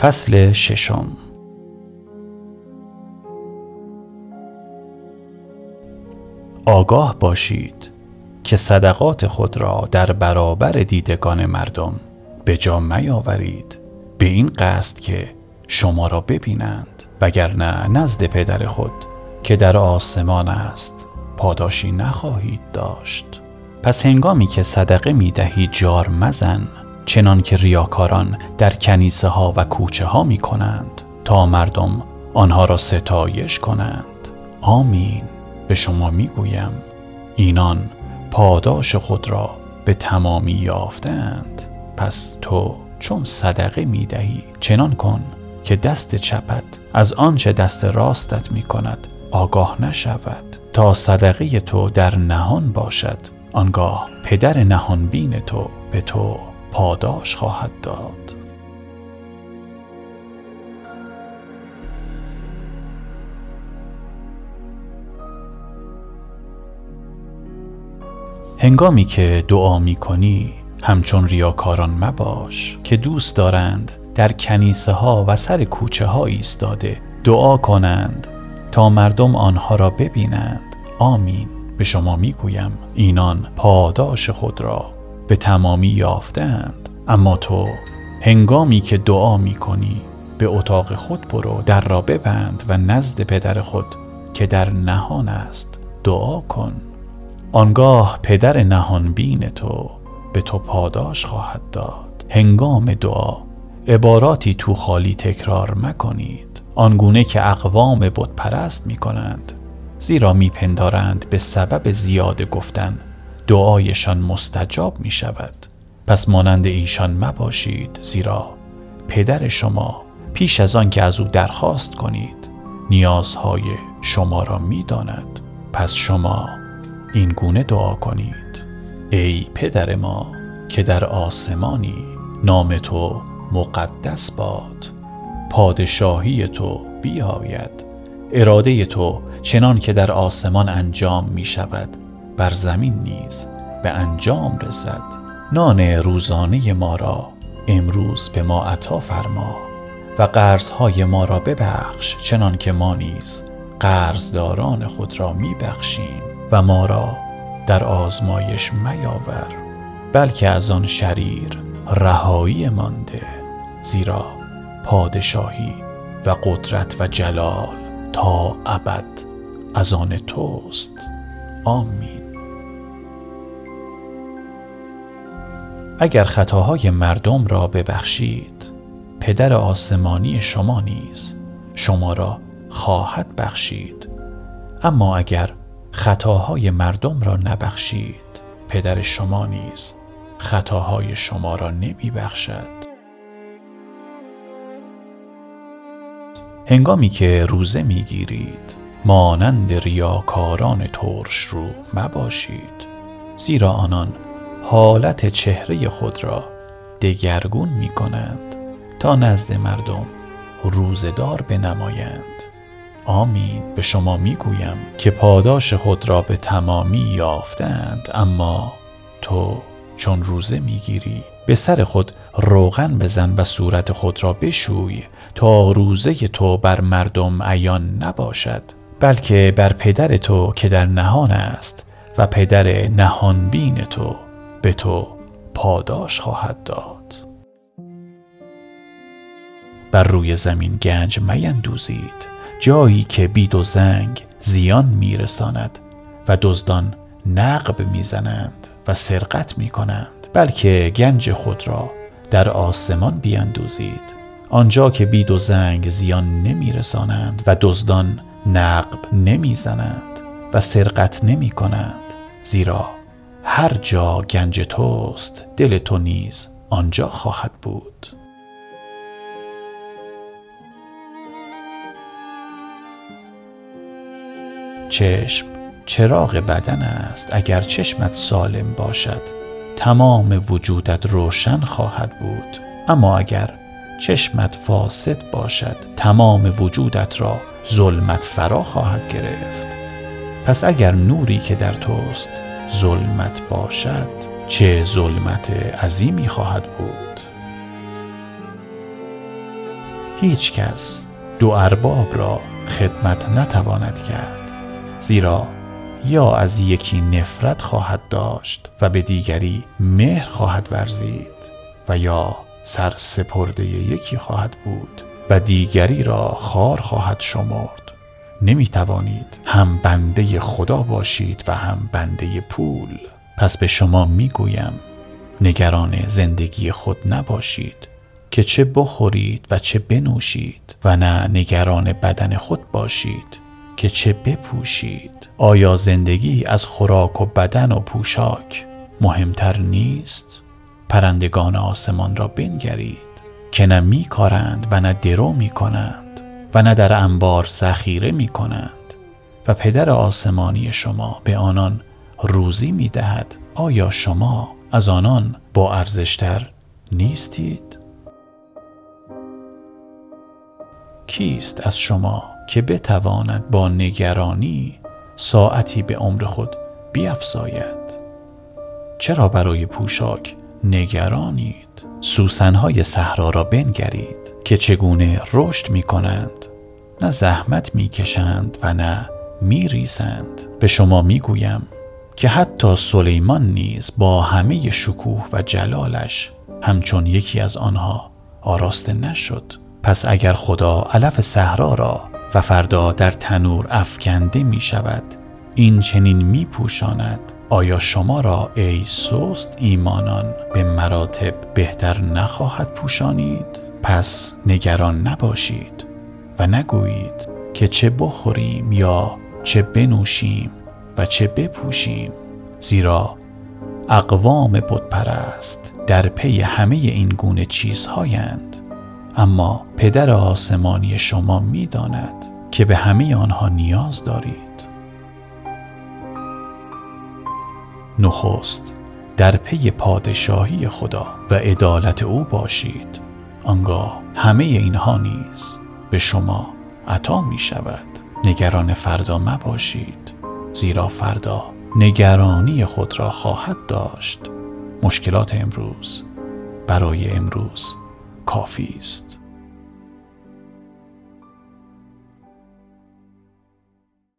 فصل ششم. آگاه باشید که صدقات خود را در برابر دیدگان مردم به جا میاورید به این قصد که شما را ببینند وگرنه نزد پدر خود که در آسمان است پاداشی نخواهید داشت. پس هنگامی که صدقه می دهی جار مزن. چنان که ریاکاران در کنیسه ها و کوچه ها می کنند تا مردم آنها را ستایش کنند. آمین. به شما می گویم اینان پاداش خود را به تمامی یافتند پس تو چون صدقه می دهی چنان کن که دست چپت از آنچه دست راستت می کند آگاه نشود. تا صدقه تو در نهان باشد آنگاه پدر نهان بین تو به تو پاداش خواهد داد. هنگامی که دعا می کنی همچون ریاکاران مباش که دوست دارند در کنیسه ها و سر کوچه ها ایستاده دعا کنند تا مردم آنها را ببینند. آمین. به شما می‌گویم اینان پاداش خود را. به تمامی یافتند. اما تو هنگامی که دعا می کنی به اتاق خود برو در را ببند و نزد پدر خود که در نهان است دعا کن. آنگاه پدر نهان بین تو به تو پاداش خواهد داد. هنگام دعا عباراتی تو خالی تکرار مکنید. آنگونه که اقوام بت پرست می کنند زیرا میپندارند به سبب زیاده گفتن. دعایشان مستجاب می شود. پس مانند ایشان مباشید زیرا پدر شما پیش از آن که از او درخواست کنید نیازهای شما را می‌داند پس شما این گونه دعا کنید. ای پدر ما که در آسمانی نام تو مقدس باد پادشاهی تو بیاید. اراده تو چنان که در آسمان انجام می شود. بر زمین نیز به انجام رسد. نان روزانه ما را امروز به ما عطا فرما و قرضهای ما را ببخش چنان که ما نیز قرضداران خود را می بخشیم و ما را در آزمایش میاور بلکه از آن شریر رهایی مانده زیرا پادشاهی و قدرت و جلال تا ابد از آن توست. آمین. اگر خطاهای مردم را ببخشید پدر آسمانی شما نیز شما را خواهد بخشید. اما اگر خطاهای مردم را نبخشید پدر شما نیز خطاهای شما را نمی بخشد. هنگامی که روزه می گیرید مانند ریاکاران ترش رو مباشید. زیرا آنان حالت چهره خود را دگرگون می کنند تا نزد مردم روزدار بنمایند. آمین به شما می گویم که پاداش خود را به تمامی یافتند اما تو چون روزه می گیری به سر خود روغن بزن و صورت خود را بشوی تا روزه تو بر مردم عیان نباشد بلکه بر پدر تو که در نهان است و پدر نهانبین تو. به تو پاداش خواهد داد. بر روی زمین گنج میندوزید جایی که بید و زنگ زیان میرساند و دزدان نقب می‌زنند و سرقت می‌کنند بلکه گنج خود را در آسمان بیندوزید. آنجا که بید و زنگ زیان نمیرسانند و دزدان نقب نمی‌زنند و سرقت نمی کنند زیرا هر جا گنج توست دل تو نیز آنجا خواهد بود. چشم چراغ بدن است اگر چشمت سالم باشد تمام وجودت روشن خواهد بود. اما اگر چشمت فاسد باشد تمام وجودت را ظلمت فرا خواهد گرفت. پس اگر نوری که در توست ظلمت باشد چه ظلمت عظیمی خواهد بود؟ هیچ کس دو ارباب را خدمت نتواند کرد زیرا یا از یکی نفرت خواهد داشت و به دیگری مهر خواهد ورزید و یا سر سپرده یکی خواهد بود و دیگری را خار خواهد شمرد. نمی توانید هم بنده خدا باشید و هم بنده پول. پس به شما می گویم نگران زندگی خود نباشید که چه بخورید و چه بنوشید و نه نگران بدن خود باشید که چه بپوشید. آیا زندگی از خوراک و بدن و پوشاک مهمتر نیست؟ پرندگان آسمان را بنگرید که نه می کارند و نه درو می کنند و نه در انبار ذخیره می کنند و پدر آسمانی شما به آنان روزی می دهد آیا شما از آنان با ارزشتر نیستید؟ کیست از شما که بتواند با نگرانی ساعتی به عمر خود بیافزاید چرا برای پوشاک نگرانید؟ سوسنهای صحرا را بنگرید. که چگونه رشد می کنند نه زحمت می کشند و نه می ریزند به شما می گویم که حتی سلیمان نیز با همه شکوه و جلالش همچون یکی از آنها آراسته نشد. پس اگر خدا علف صحرا را و فردا در تنور افکنده می شود این چنین می پوشاند آیا شما را ای سست ایمانان به مراتب بهتر نخواهد پوشانید؟ پس نگران نباشید و نگویید که چه بخوریم یا چه بنوشیم و چه بپوشیم زیرا اقوام بتپرست در پی همه این گونه چیزهایند. اما پدر آسمانی شما می‌داند که به همه آنها نیاز دارید. نخست در پی پادشاهی خدا و عدالت او باشید. آنگاه همه اینها نیز به شما عطا می شود. نگران فردا مباشید. زیرا فردا نگرانی خود را خواهد داشت. مشکلات امروز برای امروز کافی است.